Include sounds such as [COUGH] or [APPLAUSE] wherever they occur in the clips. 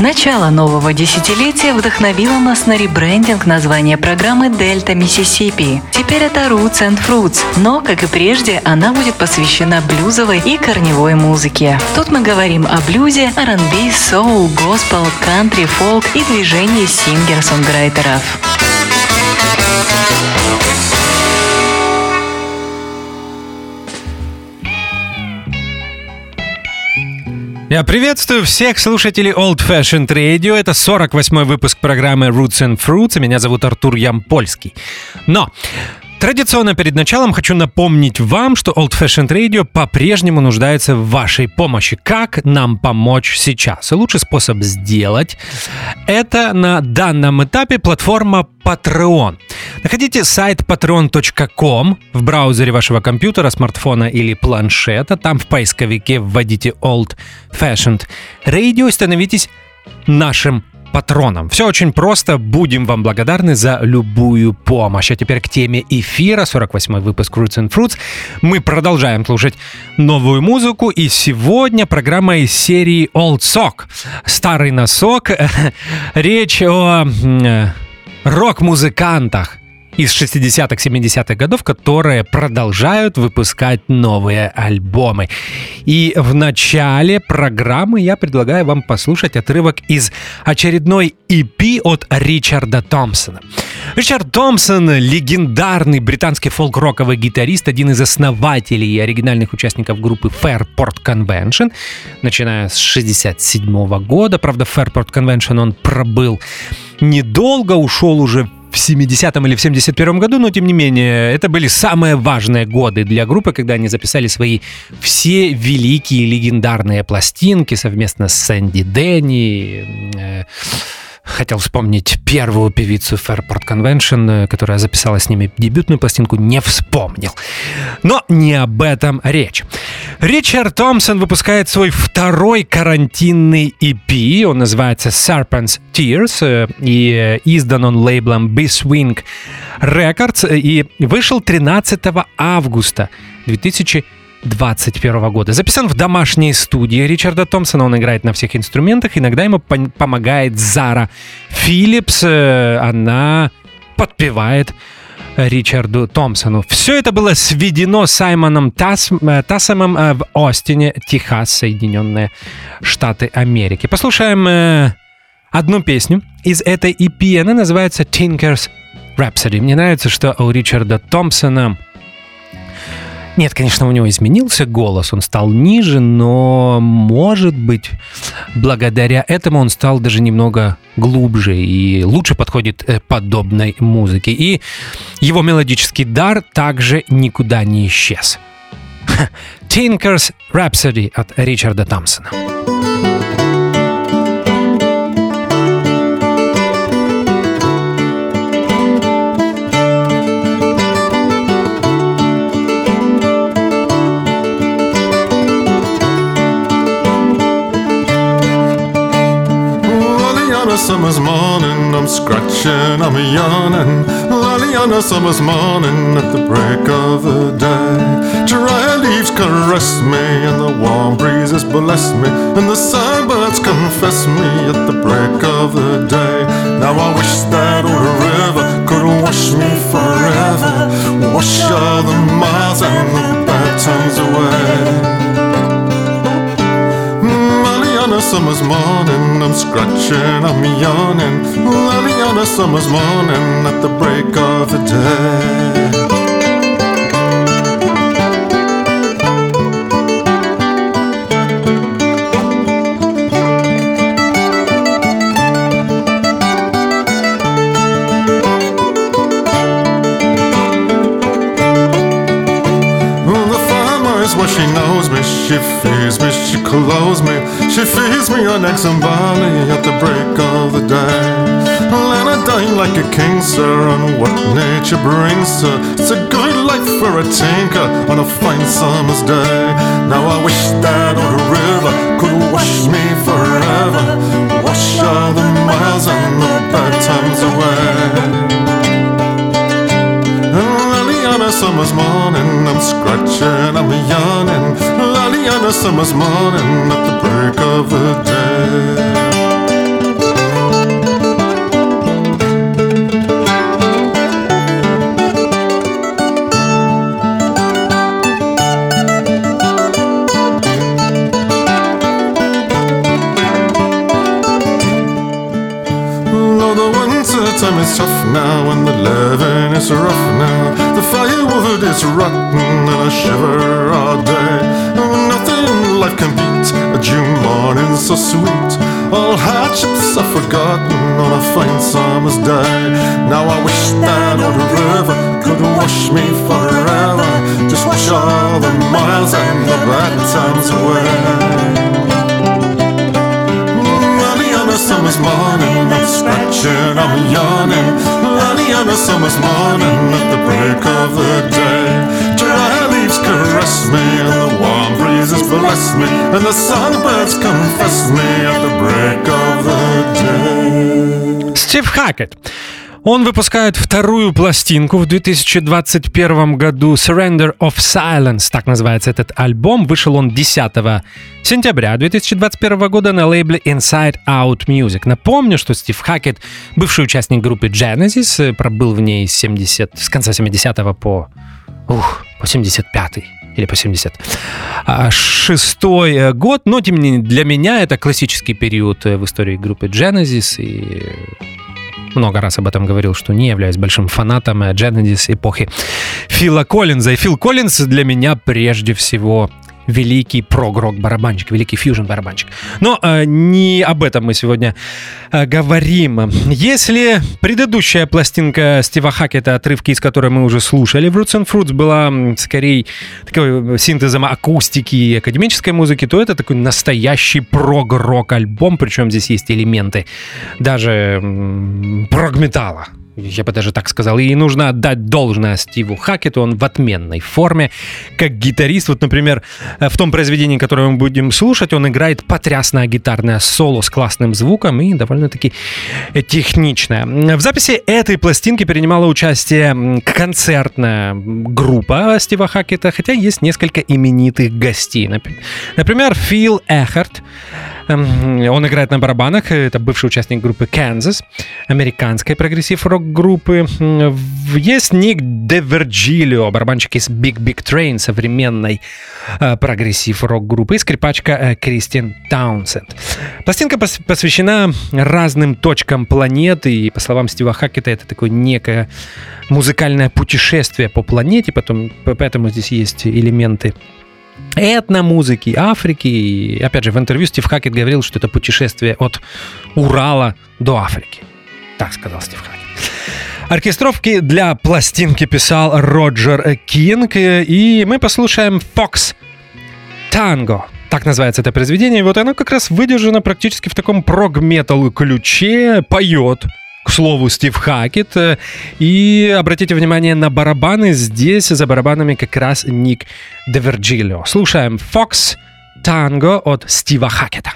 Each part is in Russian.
Начало нового десятилетия вдохновило нас на ребрендинг названия программы «Дельта Миссисипи». Теперь это Roots and Fruits, но, как и прежде, она будет посвящена блюзовой и корневой музыке. Тут мы говорим о блюзе, R&B, соул, госпел, кантри, фолк и движении сингер-сонграйтеров. Я приветствую всех слушателей Old Fashioned Radio. Это 48-й выпуск программы Roots and Fruits. Меня зовут Артур Ямпольский. Но Традиционно перед началом хочу напомнить вам, что Old Fashioned Radio по-прежнему нуждается в вашей помощи. Как нам помочь сейчас? И лучший способ сделать это на данном этапе платформа Patreon. Находите сайт patreon.com в браузере вашего компьютера, смартфона или планшета. Там в поисковике вводите Old Fashioned Radio и становитесь нашим патронам. Все очень просто. Будем вам благодарны за любую помощь. А теперь к теме эфира. 48-й выпуск Roots and Fruits. Мы продолжаем слушать новую музыку. И сегодня программа из серии Old Sock. Старый носок. [LAUGHS] Речь о рок-музыкантах из 60-х, 70-х годов, которые продолжают выпускать новые альбомы. И в начале программы я предлагаю вам послушать отрывок из очередной EP от Ричарда Томпсона. Ричард Томпсон — легендарный британский фолк-роковый гитарист, один из основателей и оригинальных участников группы Fairport Convention, начиная с 67 года. Правда, Fairport Convention он пробыл недолго, ушел уже в 70-м или в 71-м году, но тем не менее, это были самые важные годы для группы, когда они записали свои все великие легендарные пластинки совместно с Сэнди Дэнни, э, хотел вспомнить первую певицу Fairport Convention, которая записала с ними дебютную пластинку, не вспомнил. Но не об этом речь. Ричард Томпсон выпускает свой второй карантинный EP, он называется Serpent's Tears, э, и э, издан он лейблом Biswing Records, э, и вышел 13 августа 2000 2021 года. Записан в домашней студии Ричарда Томпсона. Он играет на всех инструментах. Иногда ему помогает Зара Филлипс. Э, она подпевает Ричарду Томпсону. Все это было сведено Саймоном Тас, э, Тассомом э, в Остине, Техас, Соединенные Штаты Америки. Послушаем одну песню из этой EP. Она называется Tinker's Rhapsody. Мне нравится, что у Ричарда Томпсона нет, конечно, у него изменился голос, он стал ниже, но, может быть, благодаря этому он стал даже немного глубже и лучше подходит э, подобной музыке. И его мелодический дар также никуда не исчез. [LAUGHS] Tinker's Rhapsody от Ричарда Томпсона. Summer's morning, I'm scratching, I'm yawning. Lolly on a summer's morning at the break of the day. Dry leaves caress me, and the warm breezes bless me, and the sunbirds confess me at the break of the day. Now I wish that old river could wash me forever, wash all the miles and the bad times away a summer's morning, I'm scratching, I'm yawning. Early on a summer's morning, at the break of the day. She knows me, clothes me, she feeds me on eggs and barley at the break of the day. Let her die like a king, sir, on what nature brings her. It's a good life for a tinker on a fine summer's day. Now I wish that old river could wash me forever, summer's morning at the break of the day. Time is tough now and the living is rough now. The firewood is rotten and I shiver all day. Life can beat a June morning so sweet. All hardships are forgotten on a fine summer's day. Now I wish that old river could wash me forever. Just wash all the miles and the bad times away a summer's morning, I'm scratching, I'm yawning. Early on a summer's morning, at the break of the day. Caress me, and the warm breezes bless me, and the songbirds confess me at the break of the day. Стив Хакет. Он выпускает вторую пластинку в 2021 году Surrender of Silence, так называется этот альбом. Вышел он 10 сентября 2021 года на лейбле Inside Out Music. Напомню, что Стив Хакет, бывший участник группы Genesis, пробыл в ней с, 70, с конца 70 по, ух, по 75 или по 70. А, шестой год, но тем не менее для меня это классический период в истории группы Genesis и много раз об этом говорил, что не являюсь большим фанатом Genesis эпохи Фила Коллинза. И Фил Коллинз для меня прежде всего великий прогрок барабанщик, великий фьюжн барабанщик. Но э, не об этом мы сегодня э, говорим. Если предыдущая пластинка Стива Хакета, отрывки из которой мы уже слушали, в Roots and Fruits была скорее такой синтезом акустики и академической музыки, то это такой настоящий прог-рок альбом, причем здесь есть элементы даже прог-металла я бы даже так сказал. И нужно отдать должное Стиву Хакету, он в отменной форме, как гитарист. Вот, например, э, в том произведении, которое мы будем слушать, он играет потрясное гитарное соло с классным звуком и довольно-таки техничное. В записи этой пластинки принимала участие концертная группа Стива Хакета, хотя есть несколько именитых гостей. Например, Фил Эхарт, он играет на барабанах. Это бывший участник группы Kansas, американской прогрессив-рок группы. Есть Ник Де Верджилио, барабанщик из Big Big Train, современной э, прогрессив-рок группы, и скрипачка э, Кристин Таунсенд. Пластинка посвящена разным точкам планеты, и, по словам Стива Хакета, это такое некое музыкальное путешествие по планете, потом, поэтому здесь есть элементы этномузыки Африки. И, опять же, в интервью Стив Хакет говорил, что это путешествие от Урала до Африки. Так сказал Стив Хакет. Оркестровки для пластинки писал Роджер Кинг, и мы послушаем «Fox Tango». Так называется это произведение. И вот оно как раз выдержано практически в таком прог-метал ключе, поет к слову, Стив Хакет. И обратите внимание на барабаны. Здесь за барабанами как раз Ник Девергилио. Слушаем «Fox Tango» от Стива Хакета.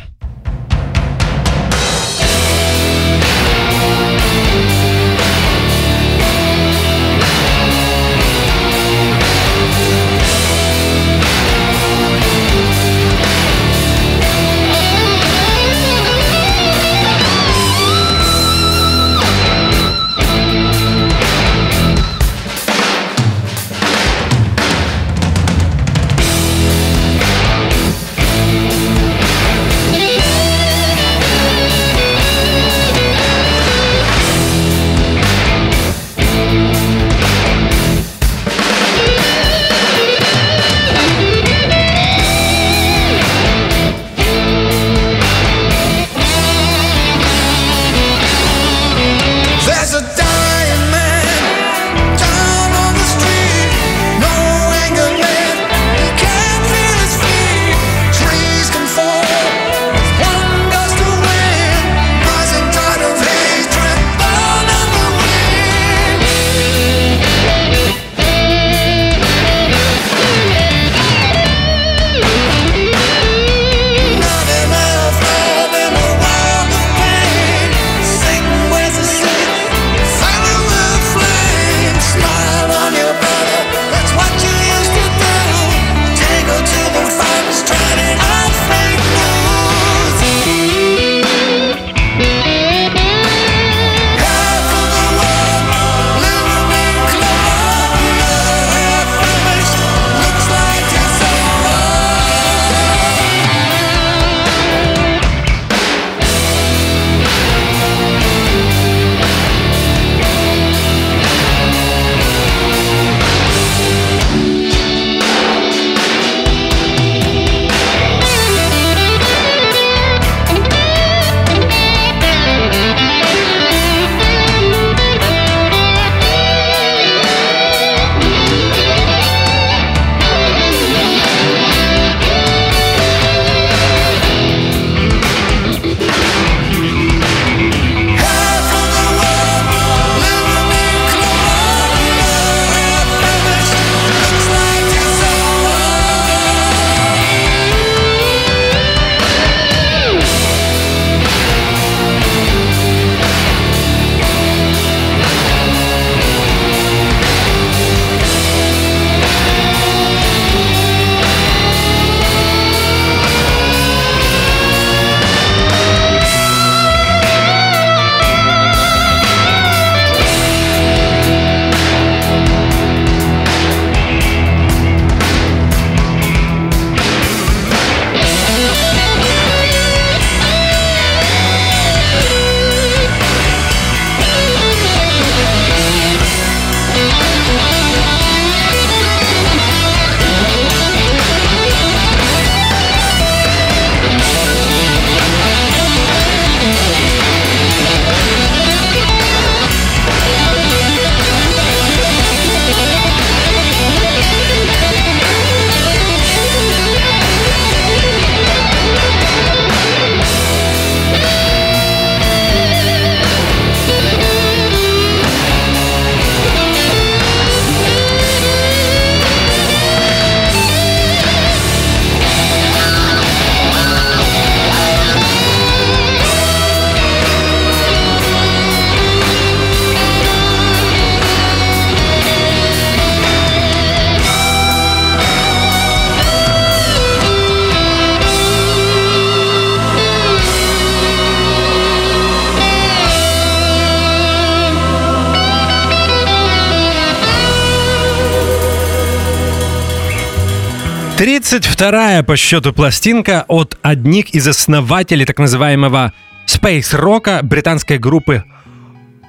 32-я по счету пластинка от одних из основателей так называемого Space Rock британской группы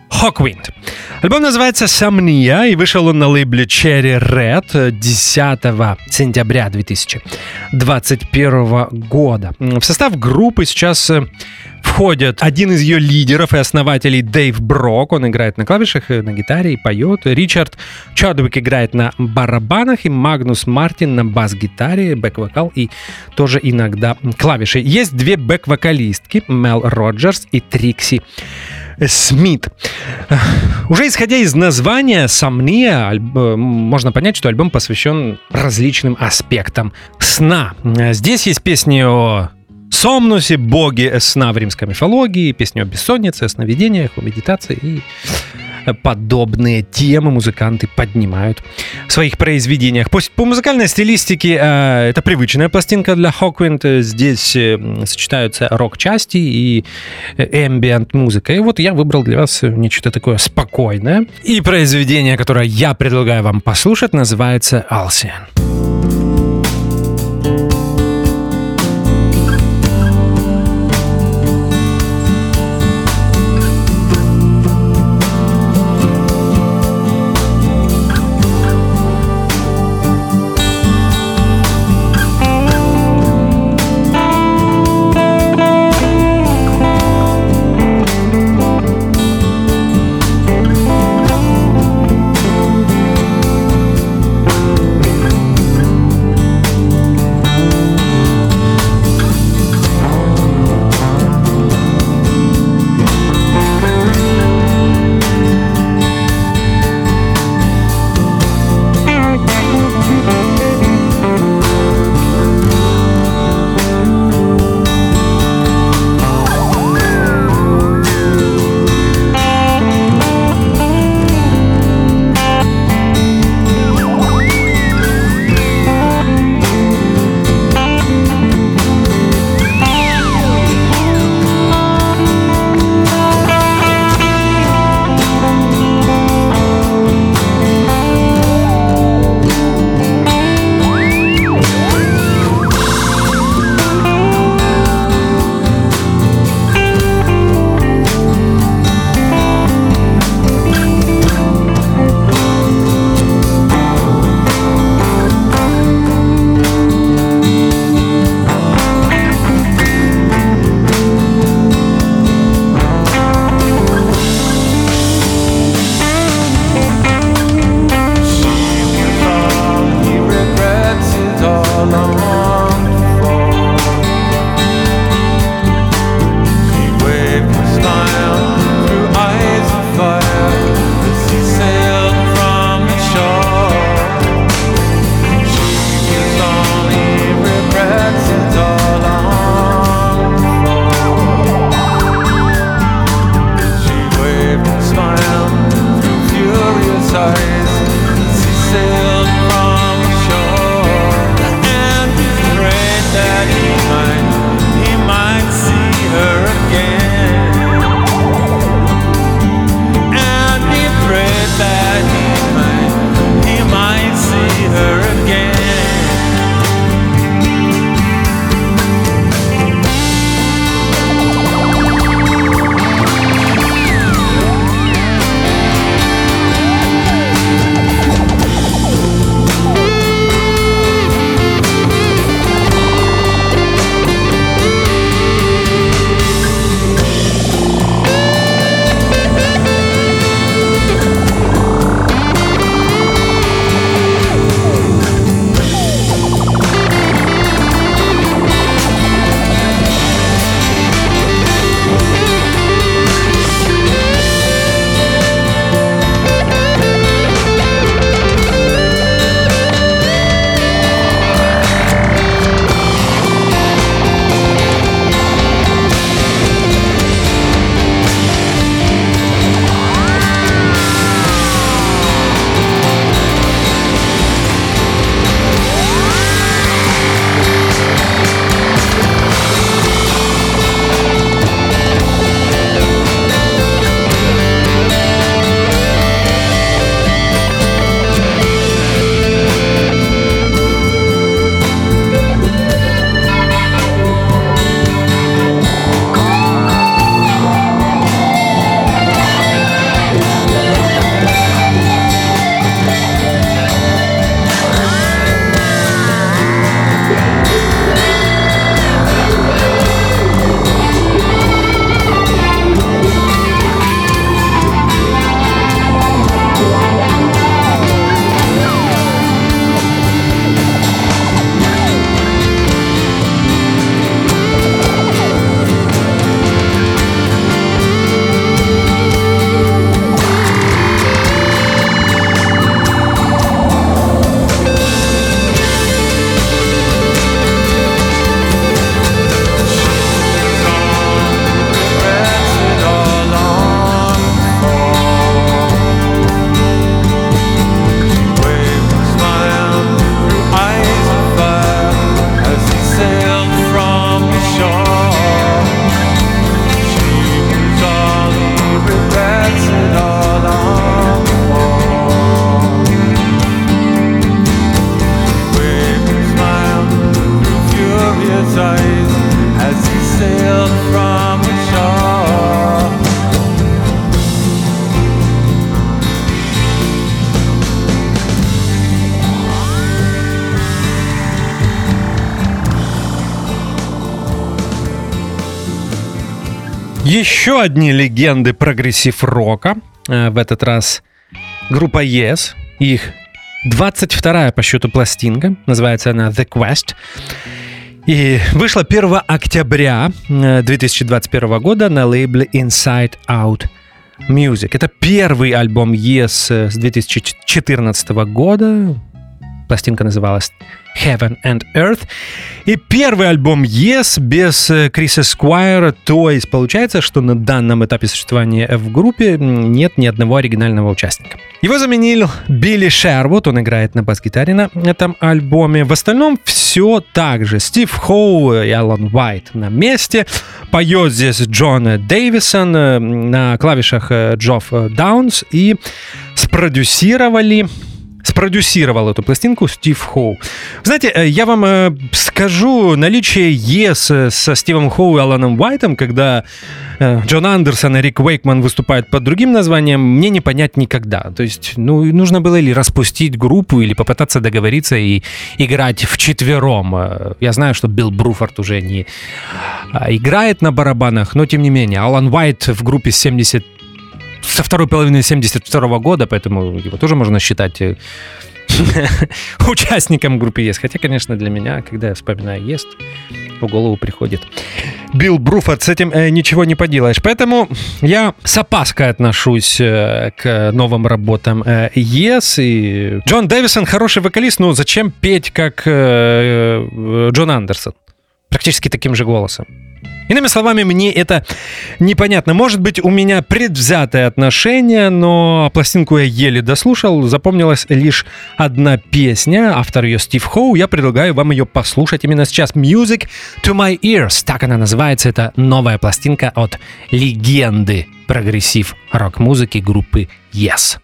Hawkwind. Альбом называется «Сомния» и вышел он на лейбле Cherry Red 10 сентября 2021 года. В состав группы сейчас э, входят один из ее лидеров и основателей Дэйв Брок, он играет на клавишах, на гитаре и поет. Ричард Чадвик играет на барабанах и Магнус Мартин на бас-гитаре, бэк-вокал и тоже иногда клавиши. Есть две бэк-вокалистки, Мел Роджерс и Трикси Смит. Уже исходя из названия «Сомния», альб... можно понять, что альбом посвящен различным аспектам сна. Здесь есть песни о Сомнусе, боге сна в римской мифологии, песни о бессоннице, о сновидениях, о медитации и подобные темы музыканты поднимают в своих произведениях. По, по музыкальной стилистике э, это привычная пластинка для Hawkwind. Здесь э, сочетаются рок-части и эмбиент музыка. И вот я выбрал для вас нечто такое спокойное. И произведение, которое я предлагаю вам послушать, называется «Алсиан». Еще одни легенды прогрессив-рока. Э, в этот раз группа Yes. Их 22-я по счету пластинка. Называется она The Quest. И вышла 1 октября 2021 э, года на лейбле Inside Out Music. Это первый альбом Yes э, с 2014 года. Пластинка называлась Heaven and Earth. И первый альбом Yes без э, Криса Сквайра, то есть получается, что на данном этапе существования в группе нет ни одного оригинального участника. Его заменил Билли Шервуд, он играет на бас-гитаре на этом альбоме. В остальном все так же. Стив Хоу и Алан Уайт на месте. Поет здесь Джон Дэвисон, э, на клавишах э, Джофф Даунс и спродюсировали спродюсировал эту пластинку Стив Хоу. Знаете, э, я вам э, скажу, наличие Yes со Стивом Хоу и Аланом Уайтом, когда э, Джон Андерсон и Рик Уэйкман выступают под другим названием, мне не понять никогда. То есть, ну, нужно было или распустить группу, или попытаться договориться и играть в четвером. Я знаю, что Билл Бруфорд уже не играет на барабанах, но тем не менее, Алан Уайт в группе 70 со второй половины 72 года, поэтому его тоже можно считать э, [LAUGHS] участником группы ЕС. Хотя, конечно, для меня, когда я вспоминаю ЕС, в голову приходит Билл Бруфорд, с этим э, ничего не поделаешь. Поэтому я с опаской отношусь э, к новым работам э, ЕС. И Джон Дэвисон хороший вокалист, но зачем петь как э, э Джон Андерсон? Практически таким же голосом. Иными словами, мне это непонятно. Может быть, у меня предвзятое отношение, но пластинку я еле дослушал. Запомнилась лишь одна песня, автор ее Стив Хоу. Я предлагаю вам ее послушать именно сейчас. Music to my ears. Так она называется. Это новая пластинка от легенды прогрессив рок-музыки группы Yes.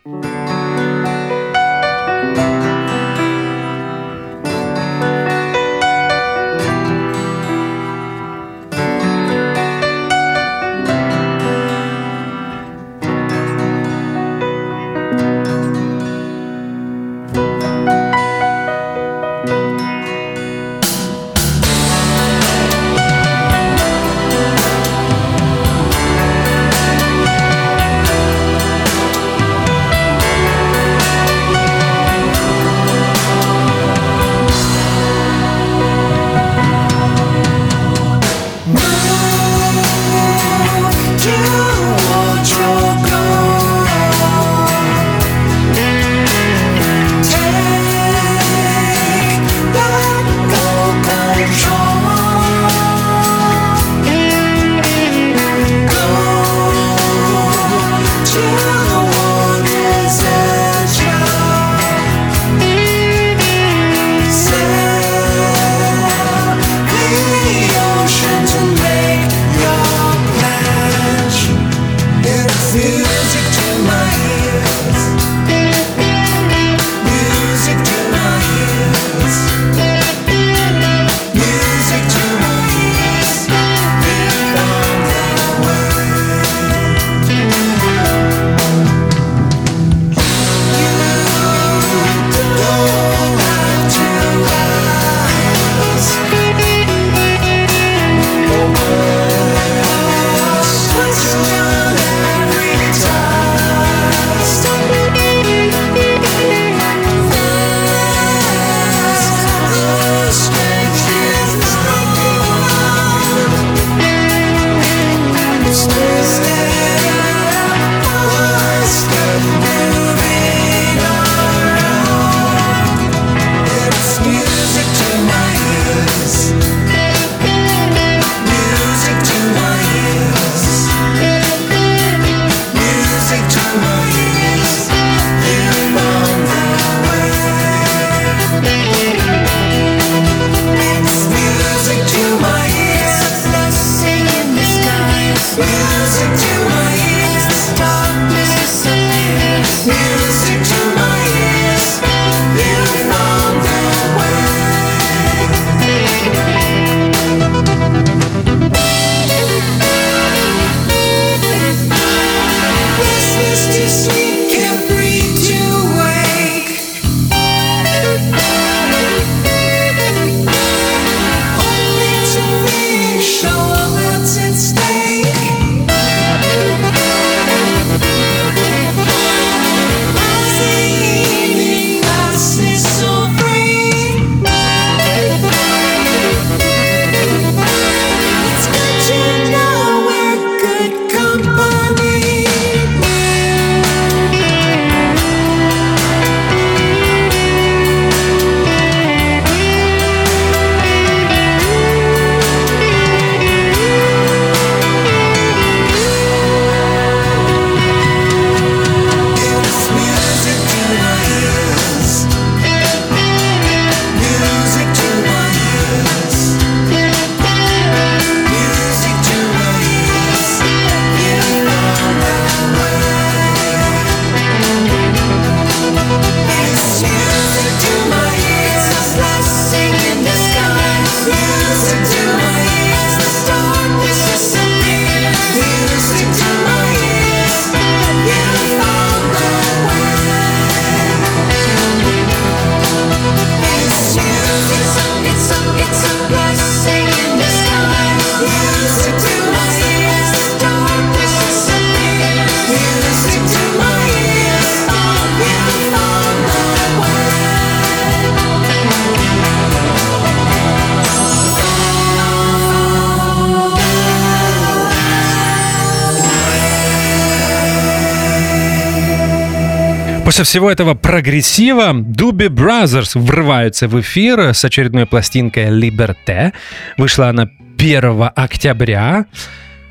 После всего этого прогрессива Doobie Brothers врываются в эфир с очередной пластинкой Liberté. Вышла она 1 октября.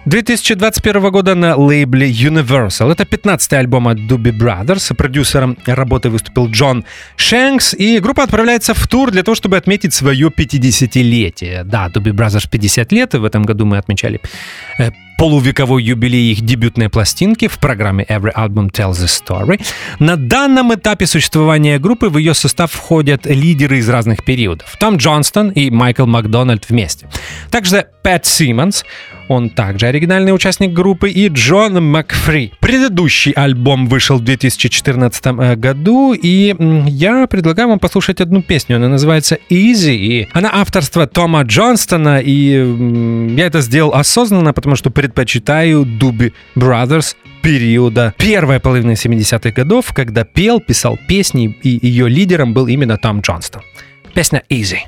2021 года на лейбле Universal. Это 15-й альбом от Doobie Brothers. Продюсером работы выступил Джон Шенкс. И группа отправляется в тур для того, чтобы отметить свое 50-летие. Да, Doobie Brothers 50 лет, и в этом году мы отмечали э, полувековой юбилей их дебютной пластинки в программе Every Album Tells a Story. На данном этапе существования группы в ее состав входят лидеры из разных периодов. Том Джонстон и Майкл Макдональд вместе. Также Пэт Симмонс, он также оригинальный участник группы, и Джон Макфри. Предыдущий альбом вышел в 2014 э, году, и я предлагаю вам послушать одну песню. Она называется Easy, и она авторства Тома Джонстона, и я это сделал осознанно, потому что предпочитаю Дуби Brothers периода первой половины 70-х годов, когда пел, писал песни, и ее лидером был именно Том Джонстон. Песня Easy.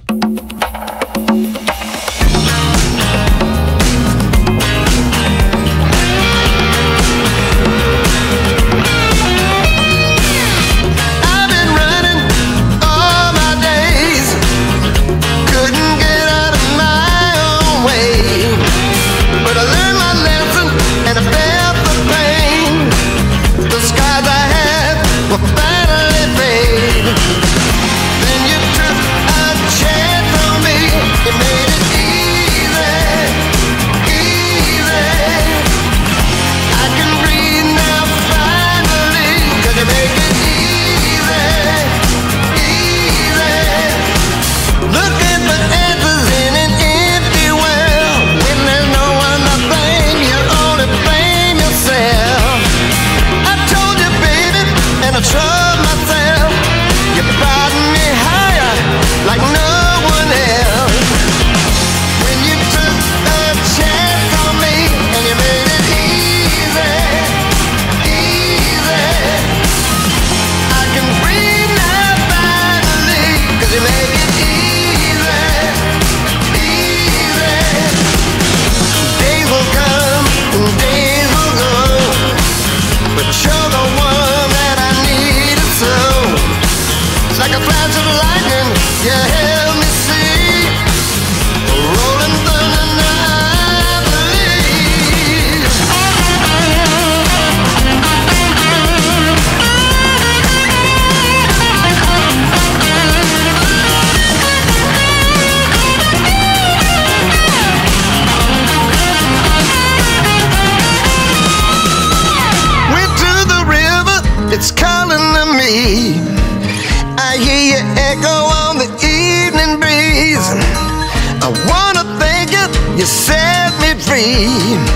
You set me free.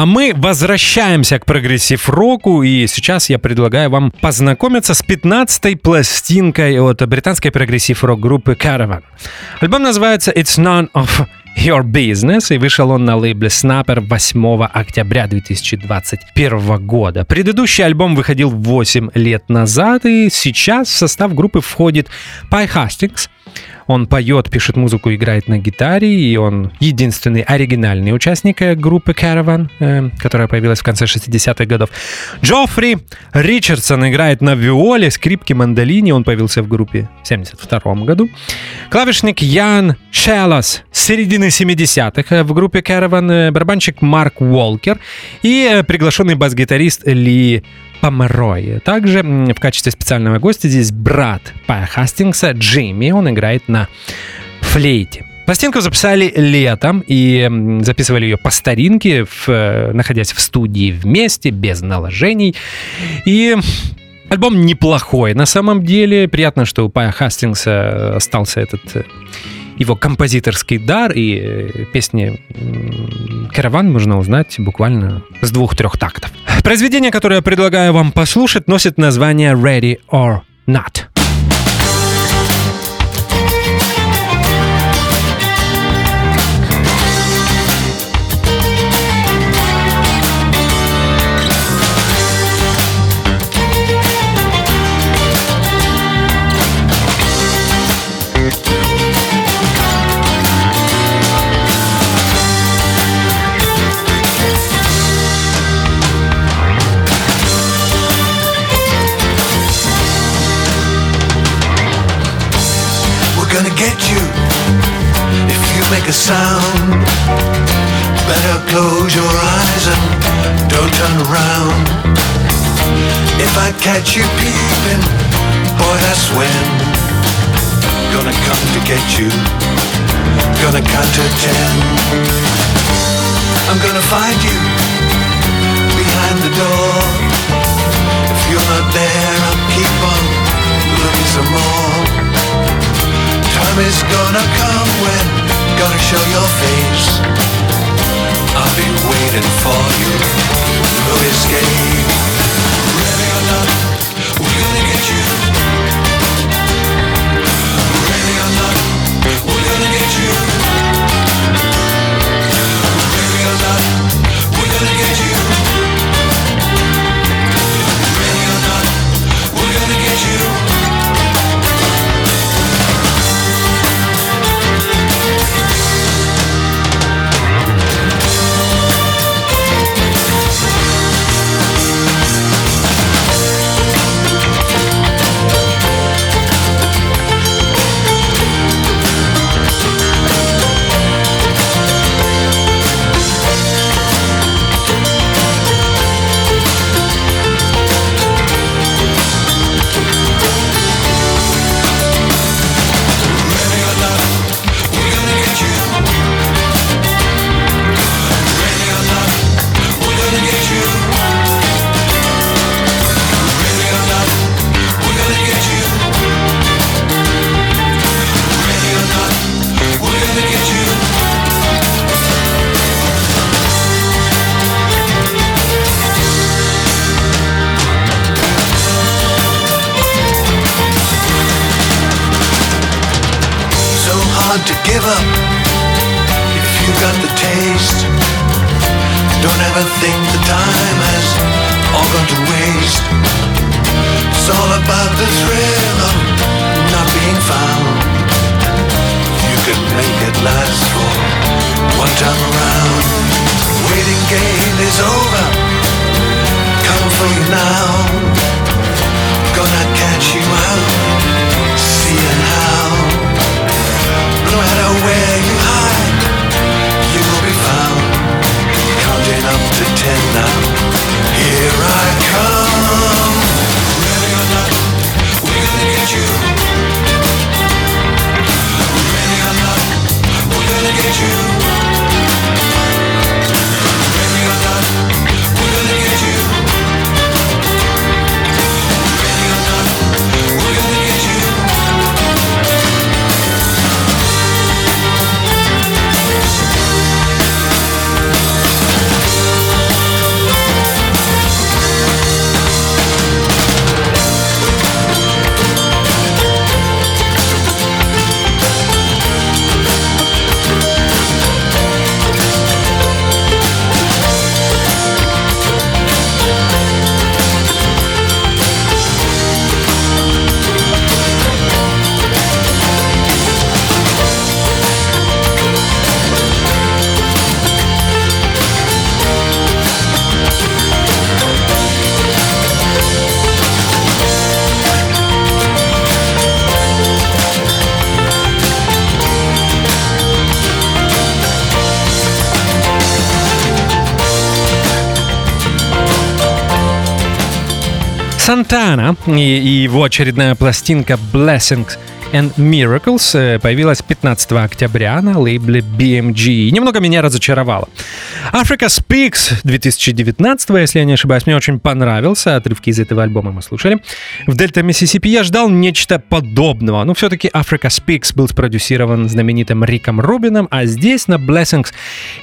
А мы возвращаемся к прогрессив-року, и сейчас я предлагаю вам познакомиться с 15-й пластинкой от британской прогрессив-рок группы Caravan. Альбом называется «It's None of Your Business, и вышел он на лейбле Snapper 8 октября 2021 года. Предыдущий альбом выходил 8 лет назад, и сейчас в состав группы входит Пай Хастингс, он поет, пишет музыку, играет на гитаре, и он единственный оригинальный участник э, группы Caravan, э, которая появилась в конце 60-х годов. Джоффри Ричардсон играет на виоле, скрипке, мандолине. Он появился в группе в 72 году. Клавишник Ян Шелос с середины 70-х э, в группе Caravan, барабанщик Марк Уолкер и приглашенный бас-гитарист Ли Померой. Также в качестве специального гостя здесь брат Пая Хастингса Джимми. Он играет на флейте. Пластинку записали летом и записывали ее по старинке, в, э, находясь в студии вместе, без наложений. И Альбом неплохой. На самом деле, приятно, что у Пая Хастингса остался этот э, его композиторский дар, и э, песни «Караван» можно узнать буквально с двух-трех тактов. Произведение, которое я предлагаю вам послушать, носит название «Ready or Not». Sound. Better close your eyes and don't turn around. If I catch you peeping, boy, that's when. Gonna come to get you. Gonna count to ten. I'm gonna find you behind the door. If you're not there, I'll keep on looking some more. Time is gonna come when gonna show your face. I'll be waiting for you. No escape. Ready or not, we're gonna get you. Ready or not, we're gonna get you. Ready or not, we're gonna get you. Сантана и его очередная пластинка Blessings and Miracles появилась 15 октября на лейбле BMG и немного меня разочаровала. Africa Speaks 2019, если я не ошибаюсь, мне очень понравился. Отрывки из этого альбома мы слушали. В Дельта Миссисипи я ждал нечто подобного, но все-таки Africa Speaks был спродюсирован знаменитым Риком Рубином, а здесь на Blessings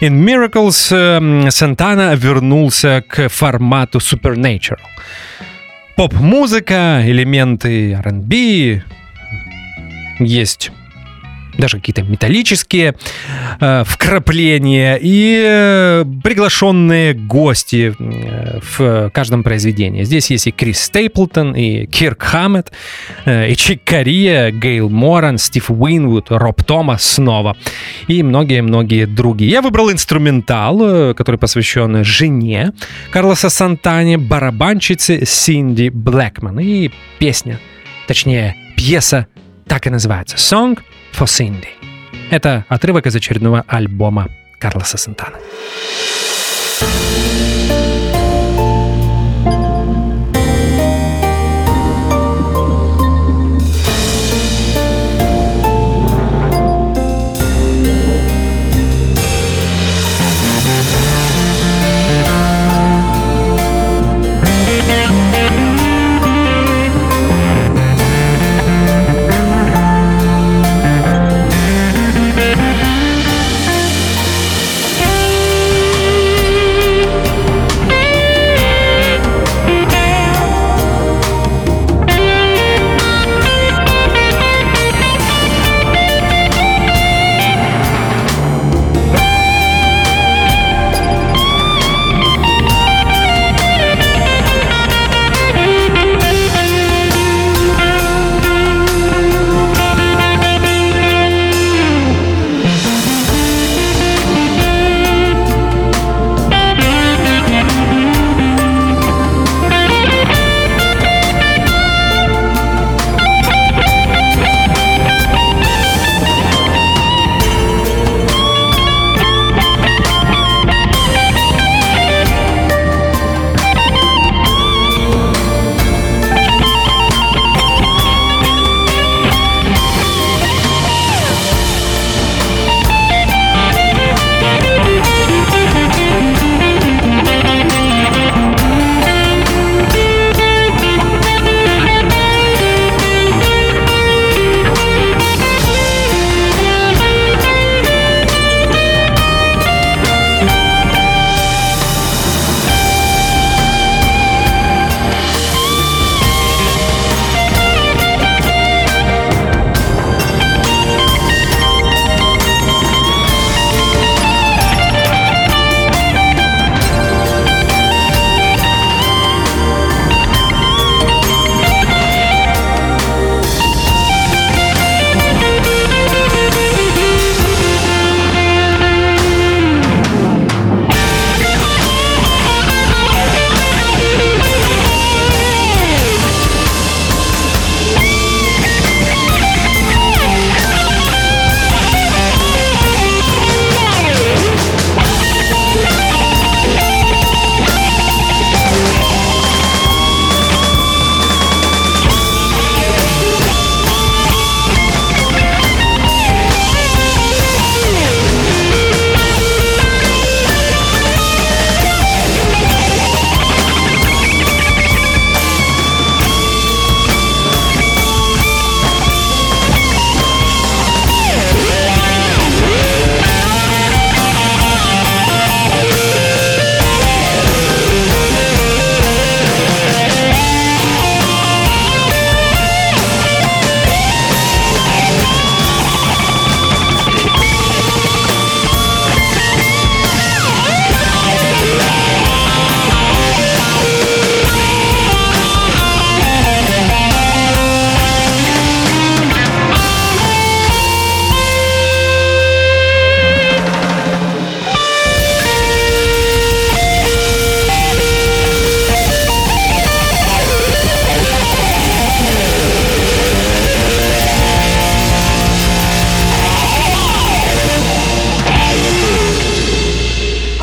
in Miracles Сантана вернулся к формату Supernatural. Поп-музыка, элементы R&B, есть даже какие-то металлические э, вкрапления и э, приглашенные гости э, в каждом произведении. Здесь есть и Крис Стейплтон, и Кирк Хаммет, э, и Чик Кория, Гейл Моран, Стив Уинвуд, Роб Томас снова и многие-многие другие. Я выбрал инструментал, э, который посвящен жене Карлоса Сантани, барабанщице Синди Блэкман и песня, точнее пьеса так и называется «Song for Cindy». Это отрывок из очередного альбома Карлоса Сантана.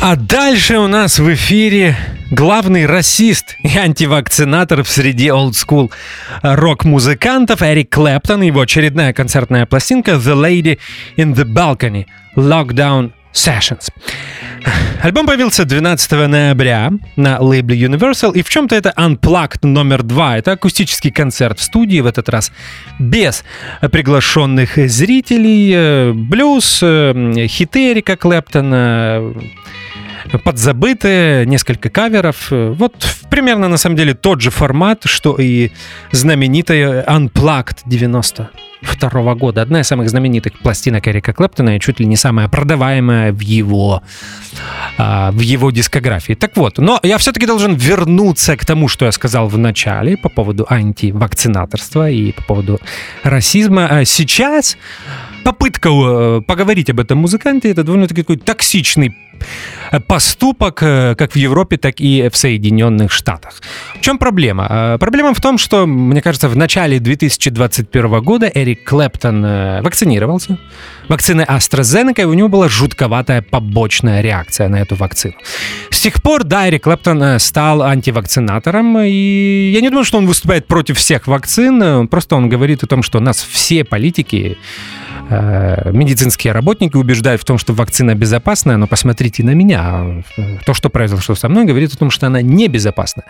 А дальше у нас в эфире главный расист и антивакцинатор в среде олдскул рок-музыкантов Эрик Клэптон, его очередная концертная пластинка «The Lady in the Balcony» Lockdown Sessions. Альбом появился 12 ноября на лейбле Universal, и в чем-то это Unplugged номер два. Это акустический концерт в студии, в этот раз без приглашенных зрителей. Э, блюз, э, хиты Эрика Клэптона, подзабытые, несколько каверов. Вот примерно на самом деле тот же формат, что и знаменитая Unplugged 92 года. Одна из самых знаменитых пластинок Эрика Клэптона и чуть ли не самая продаваемая в его, а, в его дискографии. Так вот, но я все-таки должен вернуться к тому, что я сказал в начале по поводу антивакцинаторства и по поводу расизма. А сейчас попытка э, поговорить об этом музыканте это довольно-таки такой токсичный поступок э, как в Европе, так и в Соединенных Штатах. В чем проблема? Э, проблема в том, что, мне кажется, в начале 2021 года Эрик Клэптон э, вакцинировался. Вакцины AstraZeneca, и у него была жутковатая побочная реакция на эту вакцину. С тех пор, да, Эрик Клэптон стал антивакцинатором, и я не думаю, что он выступает против всех вакцин, просто он говорит о том, что нас все политики Э, медицинские работники убеждают в том, что вакцина безопасная, но посмотрите на меня. То, что произошло со мной, говорит о том, что она небезопасна.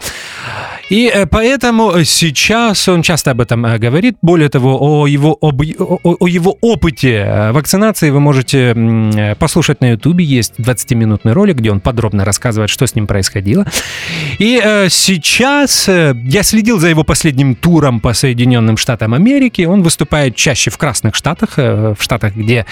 И э, поэтому сейчас он часто об этом э, говорит. Более того, о его, об, о, о его опыте вакцинации вы можете послушать на Ютубе. Есть 20-минутный ролик, где он подробно рассказывает, что с ним происходило. И сейчас я следил за его последним туром по Соединенным Штатам Америки. Он выступает чаще в Красных Штатах, в Штатах, где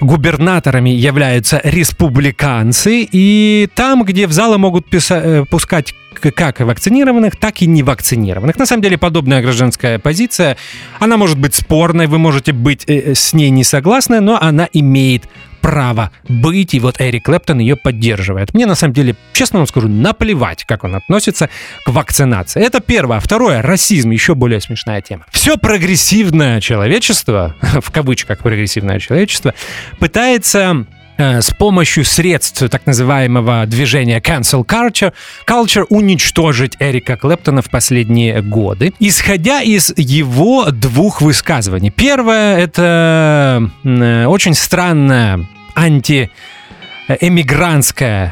губернаторами являются республиканцы, и там, где в залы могут писа- э, пускать как вакцинированных, так и невакцинированных. На самом деле подобная гражданская позиция, она может быть спорной, вы можете быть э, с ней не согласны, но она имеет право быть, и вот Эрик Клэптон ее поддерживает. Мне, на самом деле, честно вам скажу, наплевать, как он относится к вакцинации. Это первое. Второе, расизм, еще более смешная тема. Все прогрессивное человечество, [LAUGHS] в кавычках прогрессивное человечество, пытается э, с помощью средств так называемого движения Cancel Culture, culture уничтожить Эрика Клэптона в последние годы, исходя из его двух высказываний. Первое — это э, очень странная антиэмигрантская э,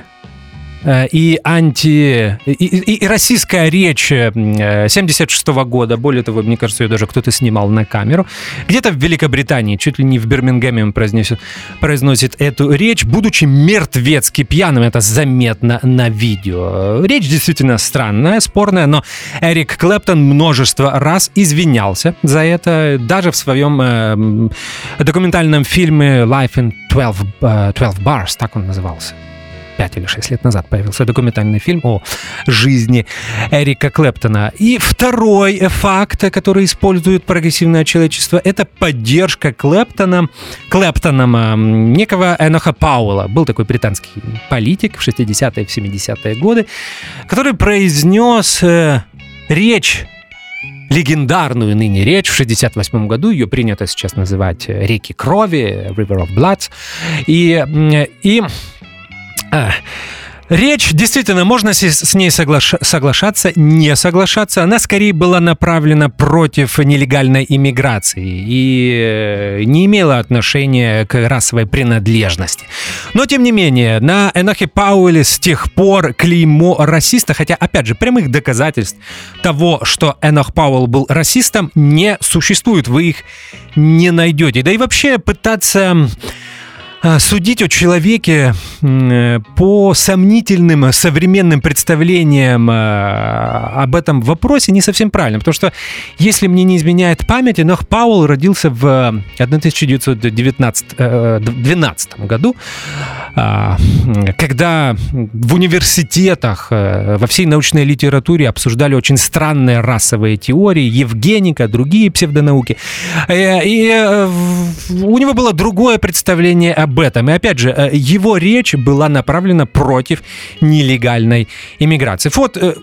и анти... И, и, и российская речь 76 -го года, более того, мне кажется, ее даже кто-то снимал на камеру, где-то в Великобритании, чуть ли не в Бирмингеме он произносит, произносит эту речь, будучи мертвецки пьяным, это заметно на видео. Речь действительно странная, спорная, но Эрик Клэптон множество раз извинялся за это, даже в своем э, документальном фильме «Life in 12, uh, 12 Bars», так он назывался. 5 или 6 лет назад появился документальный фильм о жизни Эрика Клэптона. И второй факт, который использует прогрессивное человечество, это поддержка Клэптона, Клэптоном некого Эноха Пауэлла. Был такой британский политик в 60-е, в 70-е годы, который произнес э, речь легендарную ныне речь в 68 году. Ее принято сейчас называть «Реки крови», «River of Blood». И, и а, Речь действительно, можно с ней соглаш... соглашаться, не соглашаться. Она скорее была направлена против нелегальной иммиграции и э, не имела отношения к расовой принадлежности. Но, тем не менее, на Энохе Пауэле с тех пор клеймо расиста, хотя, опять же, прямых доказательств того, что Энох Пауэлл был расистом, не существует. Вы их не найдете. Да и вообще пытаться судить о человеке э, по сомнительным современным представлениям а, об этом вопросе не совсем правильно, потому что, если мне не изменяет память, Энох Пауэлл родился в 1912 э, году, а, когда в университетах, э, во всей научной литературе обсуждали очень странные расовые теории, Евгеника, другие псевдонауки. И у него было другое представление об об этом. И опять же, э, его речь была направлена против нелегальной иммиграции. Вот э,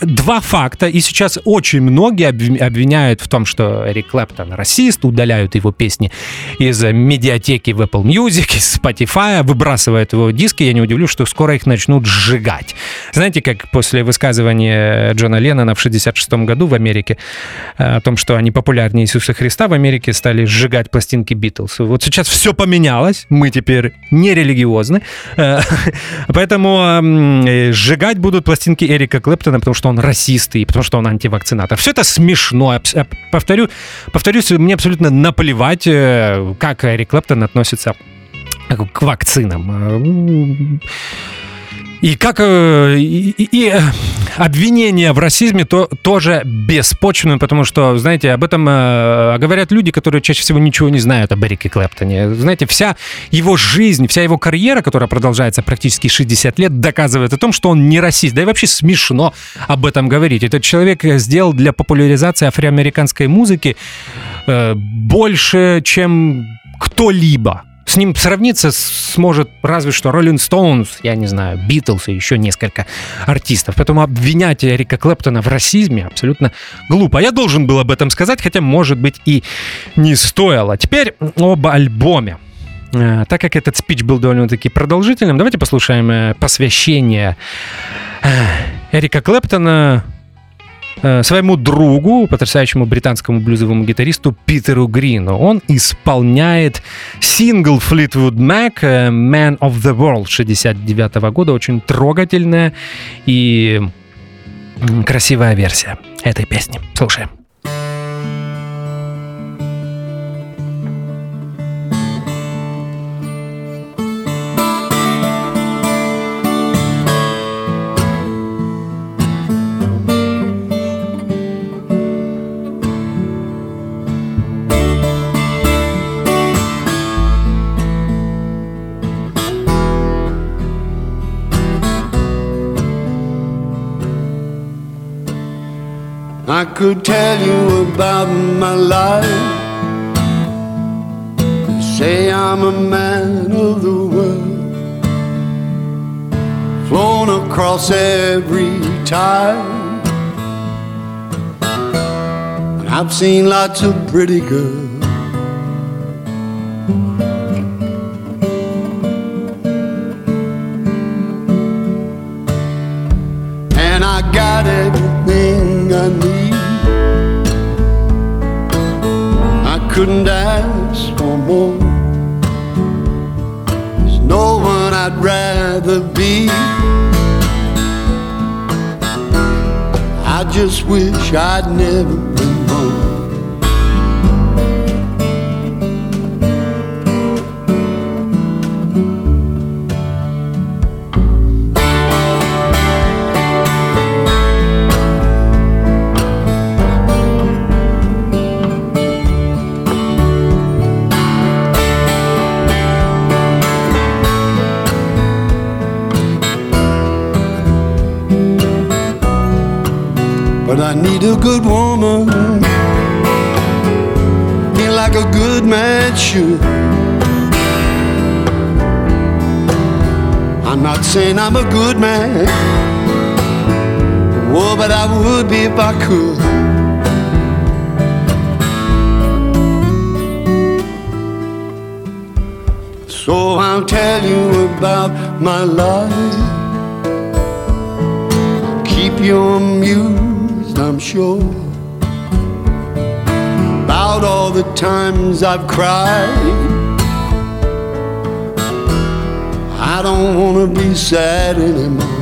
два факта, и сейчас очень многие обвиняют в том, что Эрик Клэптон расист, удаляют его песни из медиатеки в Apple Music, из Spotify, выбрасывают его диски. Я не удивлюсь, что скоро их начнут сжигать. Знаете, как после высказывания Джона Леннона в 66 году в Америке э, о том, что они популярнее Иисуса Христа, в Америке стали сжигать пластинки Битлз. Вот сейчас все поменялось, мы теперь не религиозны, э, [LAUGHS] поэтому сжигать будут пластинки Эрика Клэптона, потому что он расист и потому что он антивакцинатор. Все это смешно. Повторю, повторюсь, мне абсолютно наплевать, э, как Эрик Клэптон относится к вакцинам. И как э, и, и э, обвинение в расизме то, тоже беспочвенное, потому что, знаете, об этом э, говорят люди, которые чаще всего ничего не знают об Эрике Клэптоне. Знаете, вся его жизнь, вся его карьера, которая продолжается практически 60 лет, доказывает о том, что он не расист. Да и вообще смешно об этом говорить. Этот человек сделал для популяризации афроамериканской музыки больше, чем кто-либо. С ним сравниться сможет разве что Роллин Стоунс, я не знаю, Битлз и еще несколько артистов. Поэтому обвинять Эрика Клэптона в расизме абсолютно глупо. Я должен был об этом сказать, хотя, может быть, и не стоило. Теперь об альбоме. Э, так как этот спич был довольно-таки продолжительным, давайте послушаем э, посвящение э, Эрика Клэптона своему другу, потрясающему британскому блюзовому гитаристу Питеру Грину. Он исполняет сингл Fleetwood Mac э, Man of the World 69 года. Очень трогательная и красивая версия этой песни. Слушаем. Could tell you about my life. Say I'm a man of the world, flown across every tide. And I've seen lots of pretty girls. Couldn't ask for more. There's no one I'd rather be. I just wish I'd never I need a good woman, feel like a good man should. I'm not saying I'm a good man, oh, but I would be if I could. So I'll tell you about my life. Keep you amused I'm. About all the times I've cried. I don't wanna be sad anymore.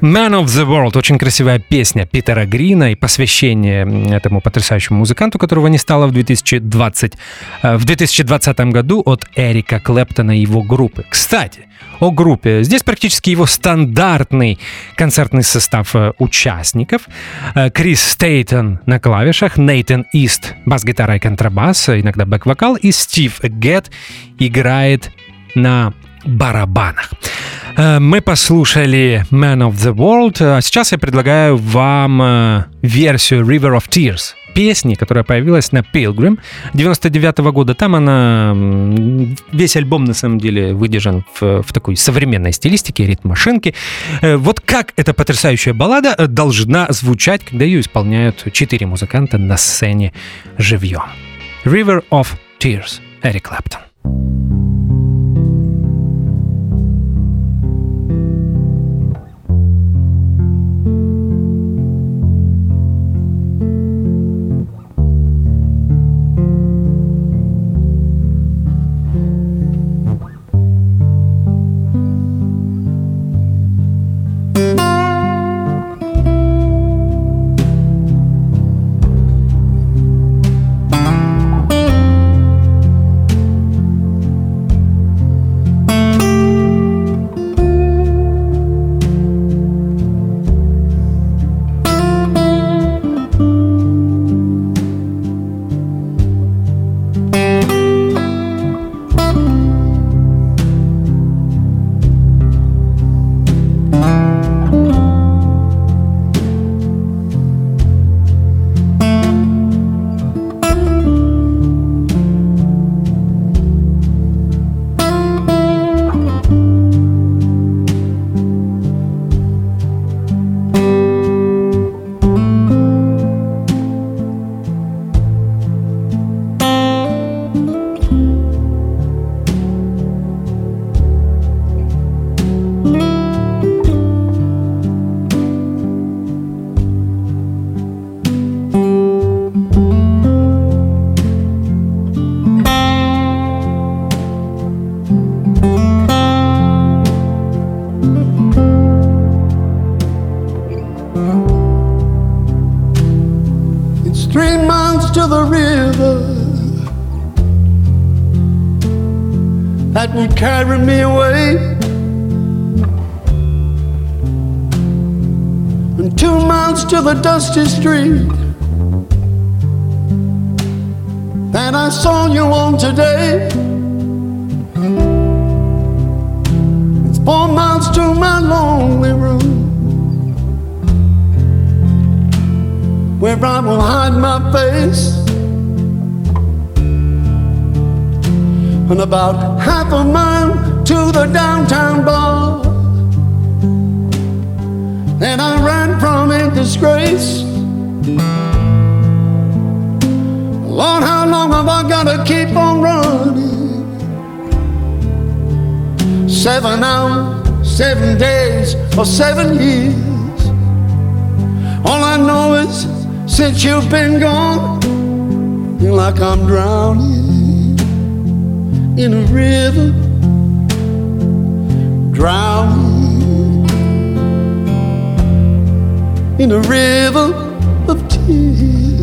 Man of the World. Очень красивая песня Питера Грина и посвящение этому потрясающему музыканту, которого не стало в 2020, э, в 2020 году от Эрика Клэптона и его группы. Кстати, о группе. Здесь практически его стандартный концертный состав э, участников. Э, Крис Стейтон на клавишах, Нейтан Ист бас-гитара и контрабас, иногда бэк-вокал, и Стив Гетт играет на барабанах. Э, мы послушали Man of the World, а сейчас я предлагаю вам э, версию River of Tears песни, которая появилась на Pilgrim 99 -го года. Там она... Весь альбом, на самом деле, выдержан в, в такой современной стилистике, ритм машинки. Э, вот как эта потрясающая баллада должна звучать, когда ее исполняют четыре музыканта на сцене живьем. River of Tears, Эрик Клэптон. Dusty street that I saw you on today. It's four miles to my lonely room where I will hide my face. And about half a mile to the downtown bar. And I ran from a disgrace. Lord, how long have I got to keep on running? Seven hours, seven days, or seven years. All I know is since you've been gone, feel like I'm drowning in a river, drowning in a river of tears.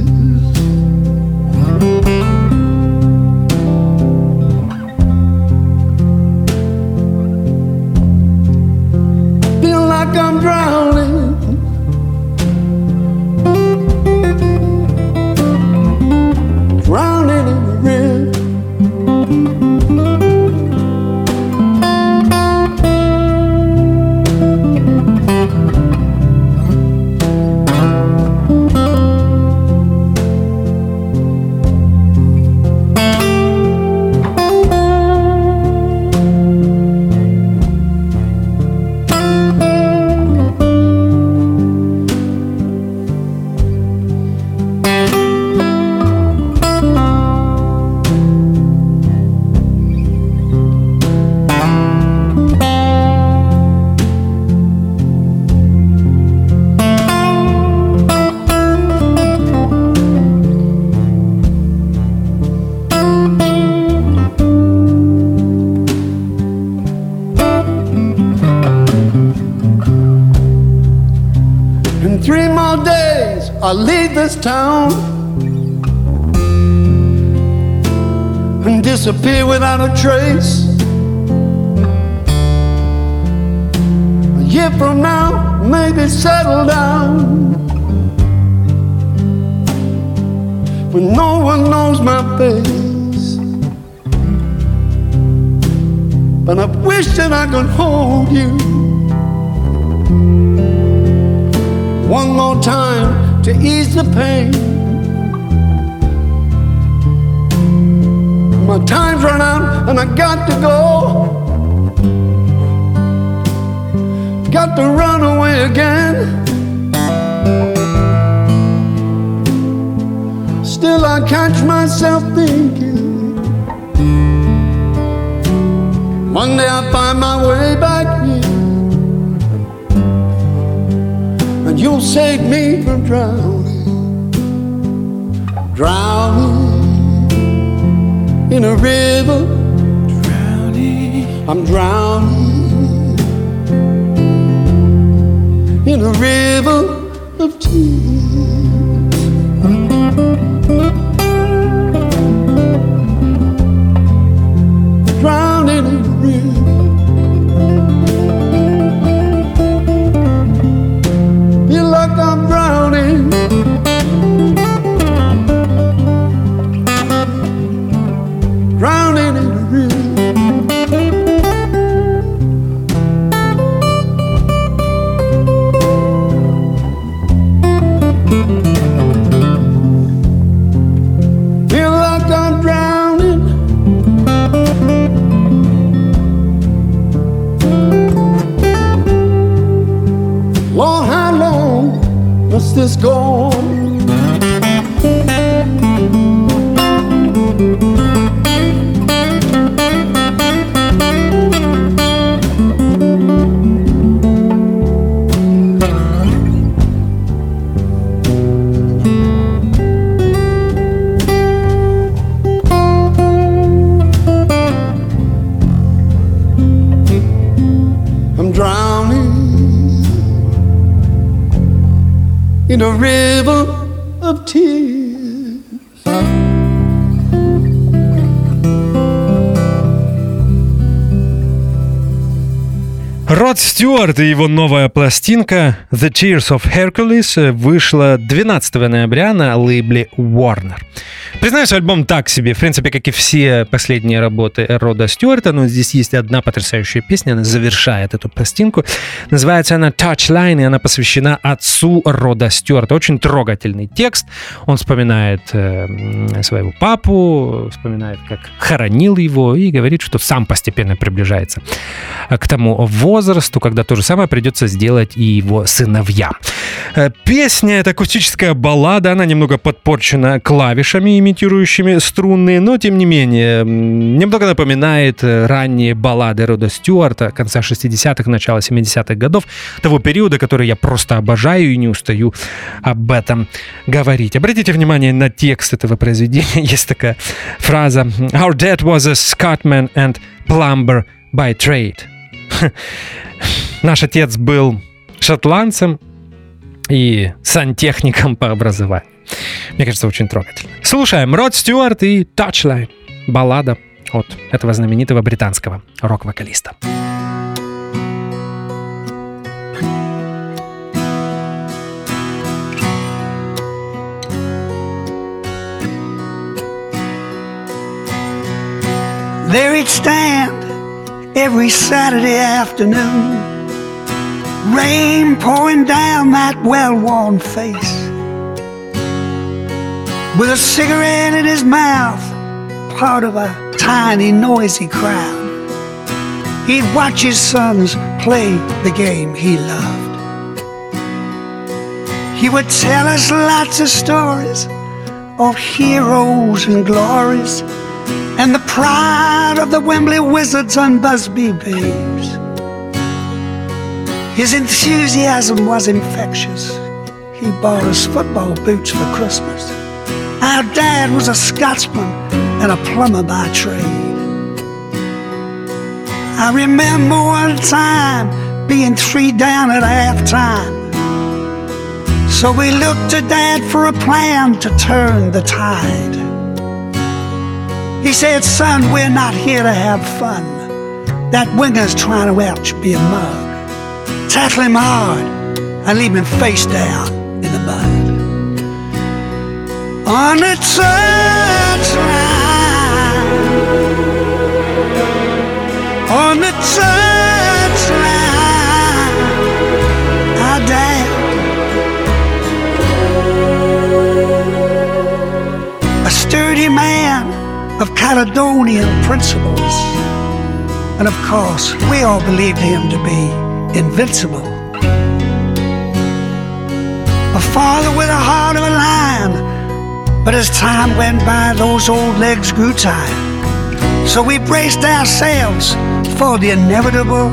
Town and disappear without a trace. A year from now, maybe settle down. When no one knows my face. But I wish that I could hold you. one more time to ease the pain. My time's run out and I got to go. Got to run away again. Still, I catch myself thinking. One day I'll find my way back and you'll save me from drowning, drowning in a river. Drowning, I'm drowning in a river of tears. must this go on? Стюарт и его новая пластинка The Tears of Hercules вышла 12 ноября на лейбле Warner. Признаюсь, альбом так себе, в принципе, как и все последние работы Рода Стюарта, но здесь есть одна потрясающая песня, она завершает эту пластинку. Называется она Touchline, и она посвящена отцу Рода Стюарта. Очень трогательный текст. Он вспоминает э, своего папу, вспоминает, как хоронил его, и говорит, что сам постепенно приближается к тому возрасту, когда то же самое придется сделать и его сыновьям. Э, песня — это акустическая баллада, она немного подпорчена клавишами, имитирующими струнные, но тем не менее немного напоминает э, ранние баллады Рода Стюарта конца 60-х, начала 70-х годов, того периода, который я просто обожаю и не устаю об этом говорить. Обратите внимание на текст этого произведения. [LAUGHS] Есть такая фраза «Our dad was a Scotsman and plumber by trade». [LAUGHS] Наш отец был шотландцем и сантехником по образованию. Мне кажется, очень трогательно. Слушаем Род Стюарт и Touchline. Баллада от этого знаменитого британского рок-вокалиста. There he'd stand every Saturday afternoon, rain pouring down that well worn face with a cigarette in his mouth, part of a tiny, noisy crowd. He'd watch his sons play the game he loved. He would tell us lots of stories of heroes and glories and the pride of the Wembley Wizards and Busby Babes. His enthusiasm was infectious. He bought us football boots for Christmas. Our dad was a Scotsman and a plumber by trade. I remember one time being three down at halftime. So we looked to Dad for a plan to turn the tide. He said, Son, we're not here to have fun. That winger's trying to ouch be a mug. Tackle him hard and leave him face down. On the touchline, on the touchline, I died. A sturdy man of Caledonian principles. And of course, we all believed him to be invincible. A father with a heart of a lion, but as time went by, those old legs grew tired. So we braced ourselves for the inevitable.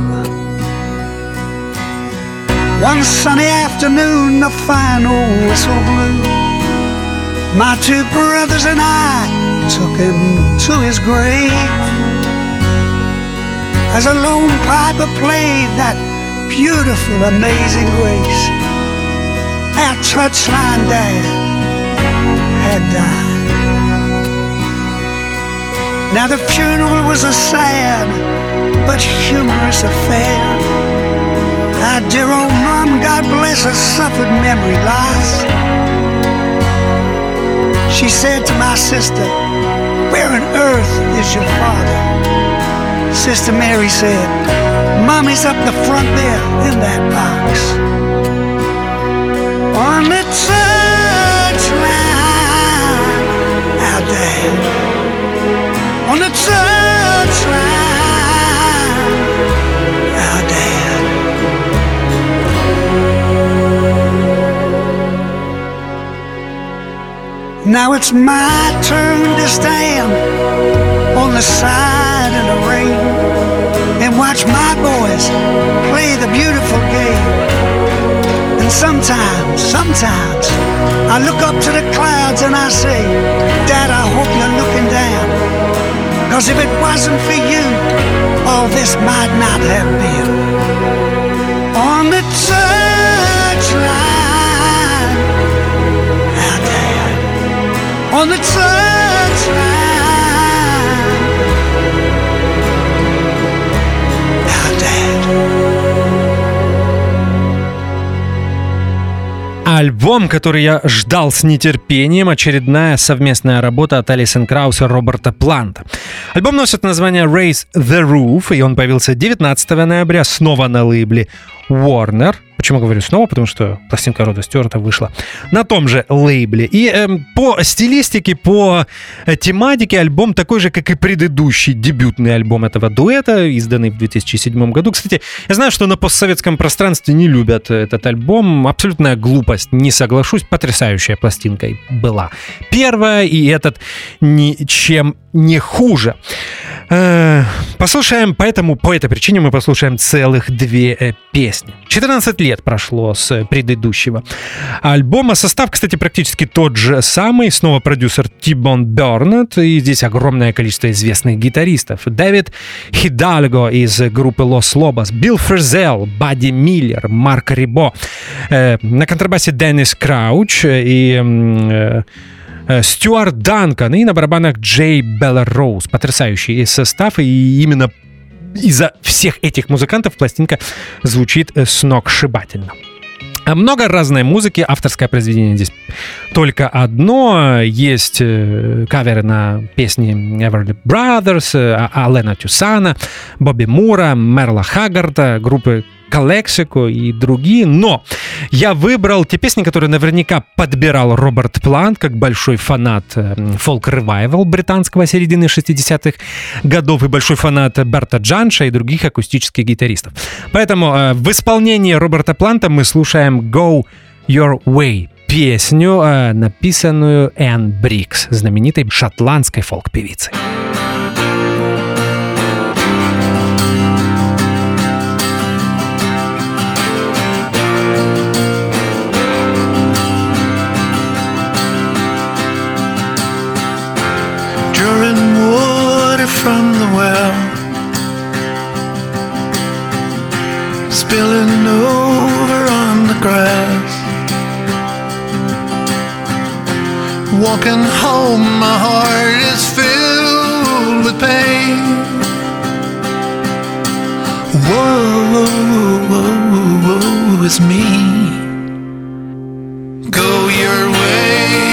One sunny afternoon, the final whistle blew. My two brothers and I took him to his grave. As a lone piper played that beautiful, amazing grace, our touchline dad died. Now the funeral was a sad but humorous affair. Our dear old mom, God bless her, suffered memory loss. She said to my sister, Where on earth is your father? Sister Mary said, Mommy's up the front there in that box. Now it's my turn to stand on the side of the rain and watch my boys play the beautiful game. And sometimes, sometimes I look up to the clouds and I say, Dad, I hope you're looking down. Cause if it wasn't for you, all this might not have been. Альбом, который я ждал с нетерпением, очередная совместная работа от Алисон Краус и Роберта Планта. Альбом носит название Raise the Roof, и он появился 19 ноября снова на лейбле Warner. Почему говорю снова? Потому что пластинка Рода Стюарта вышла на том же лейбле. И эм, по стилистике, по э, тематике альбом такой же, как и предыдущий дебютный альбом этого дуэта, изданный в 2007 году. Кстати, я знаю, что на постсоветском пространстве не любят этот альбом. Абсолютная глупость, не соглашусь. Потрясающая пластинка была. Первая, и этот ничем не хуже. Э, Послушаем, поэтому по этой причине мы послушаем целых две э, песни. 14 лет прошло с предыдущего альбома. Состав, кстати, практически тот же самый. Снова продюсер Тибон Бернет. И здесь огромное количество известных гитаристов. Дэвид Хидальго из группы Los Lobos, Билл Фрезел, Бадди Миллер, Марк Рибо. Э, На контрабасе Деннис Крауч и Стюарт Данкан и на барабанах Джей Белла Роуз. Потрясающий состав, и именно из-за всех этих музыкантов пластинка звучит э, сногсшибательно. А Много разной музыки, авторское произведение здесь только одно. Есть э, каверы на песни Everly Brothers, э, А- Алена Тюсана, Бобби Мура, Мерла Хаггарда, группы Калексико и другие. Но я выбрал те песни, которые наверняка подбирал Роберт Плант, как большой фанат фолк-ревайвал британского середины 60-х годов и большой фанат Берта Джанша и других акустических гитаристов. Поэтому э, в исполнении Роберта Планта мы слушаем «Go Your Way» песню, э, написанную Энн Брикс, знаменитой шотландской фолк-певицей. From the well, spilling over on the grass. Walking home, my heart is filled with pain. Whoa, whoa, whoa, whoa, whoa, it's me. Go your way,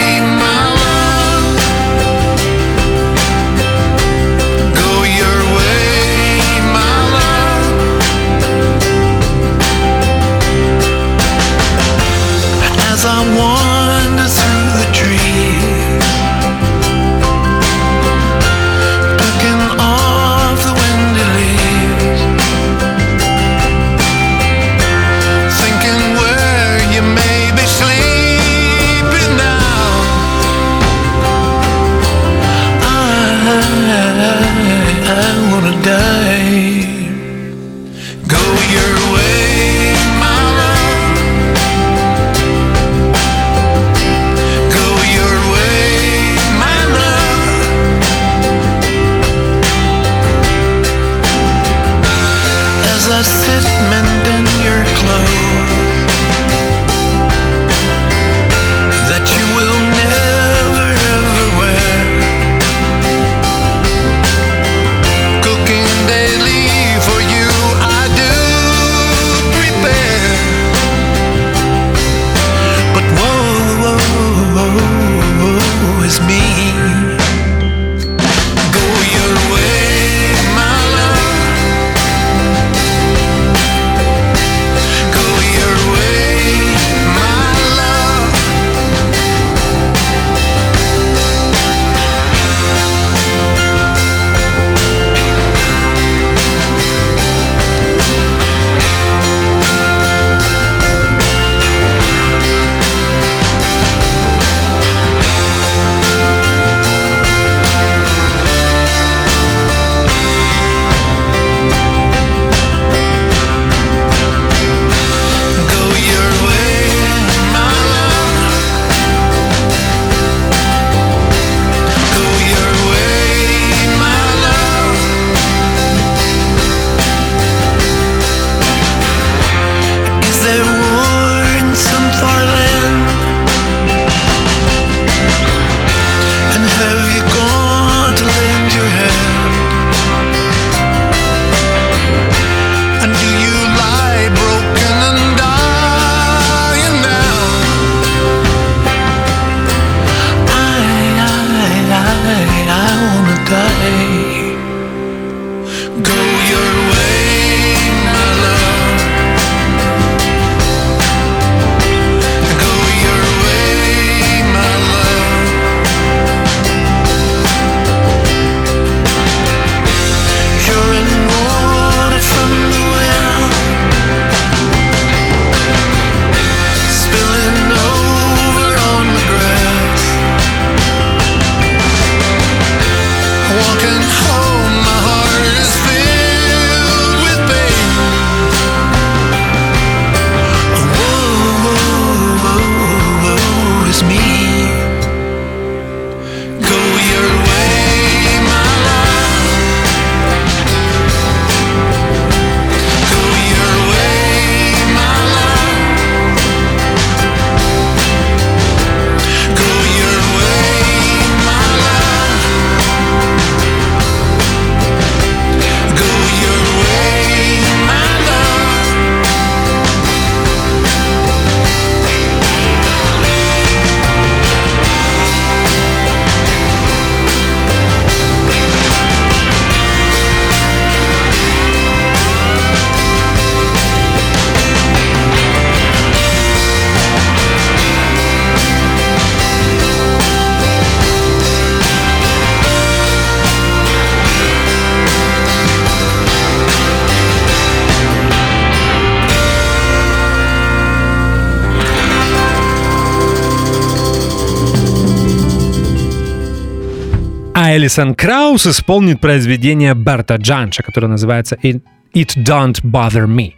А Элисон Краус исполнит произведение Берта Джанша, которое называется «It, Don't Bother Me».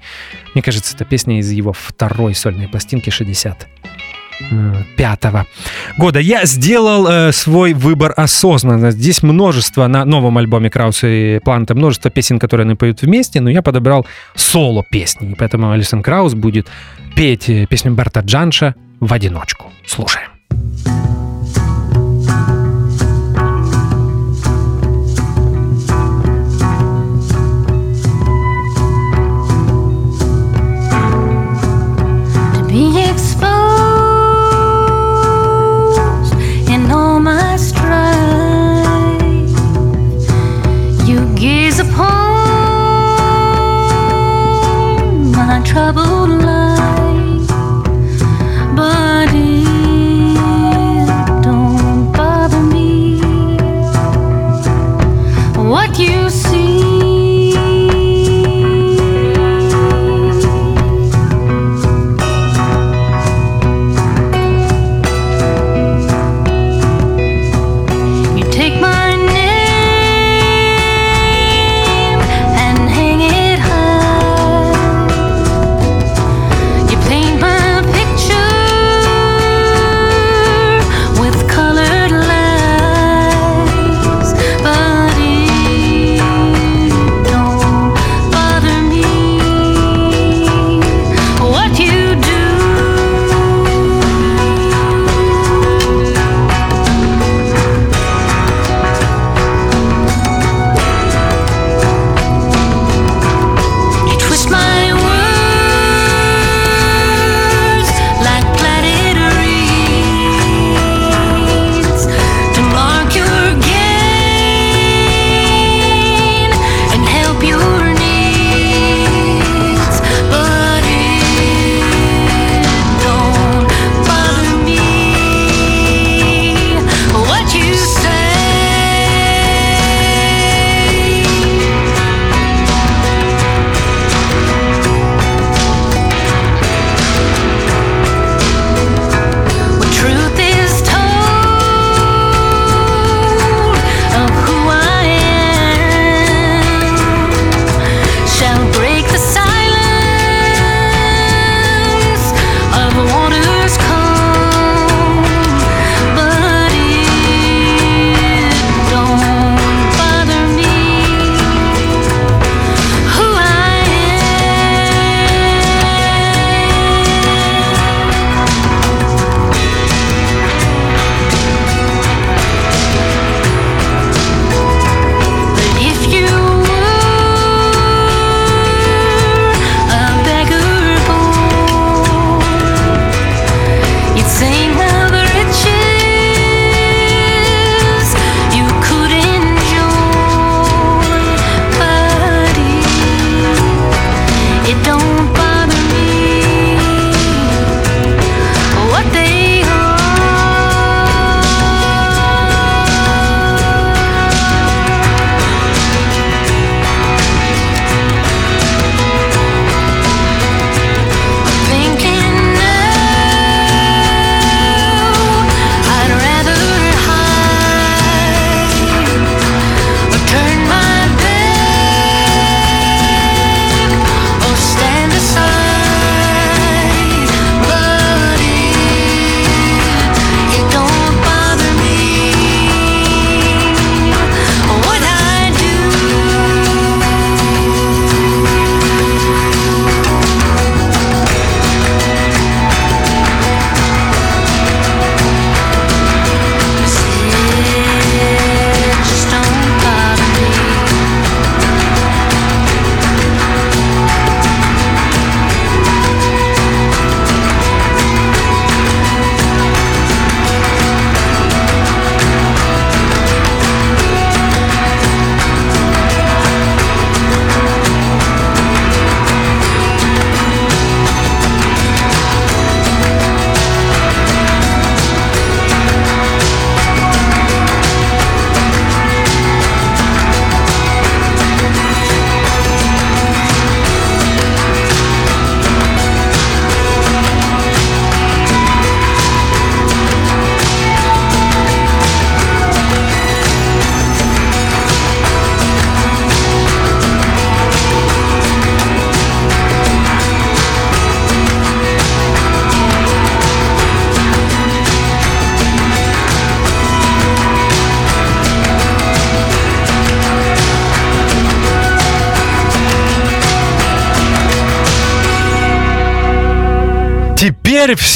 Мне кажется, это песня из его второй сольной пластинки 60 пятого года. Я сделал э, свой выбор осознанно. Здесь множество на новом альбоме Крауса и Планта, множество песен, которые они поют вместе, но я подобрал соло песни. И поэтому Алисон Краус будет петь э, песню Берта Джанша в одиночку. Слушаем. be exposed in all my strife. You gaze upon my trouble.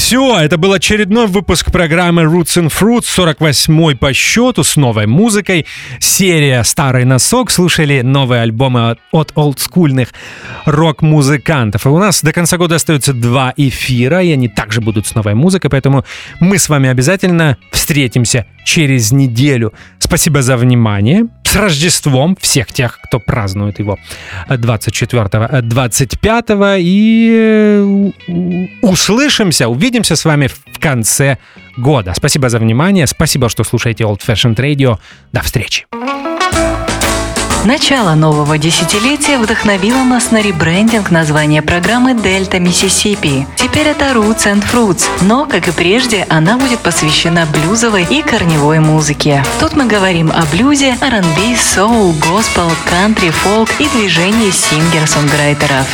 Все. Это был очередной выпуск программы Roots and Fruits, 48 по счету, с новой музыкой. Серия «Старый носок». Слушали новые альбомы от, олдскульных рок-музыкантов. И у нас до конца года остается два эфира, и они также будут с новой музыкой, поэтому мы с вами обязательно встретимся через неделю. Спасибо за внимание. С Рождеством всех тех, кто празднует его 24-25. И э, услышимся, увидимся с вами в конце года. Спасибо за внимание. Спасибо, что слушаете Old Fashioned Radio. До встречи. Начало нового десятилетия вдохновило нас на ребрендинг названия программы «Дельта Миссисипи». Теперь это Roots and Fruits, но, как и прежде, она будет посвящена блюзовой и корневой музыке. Тут мы говорим о блюзе, R&B, соул, госпел, кантри, фолк и движении сингер-сонграйтеров.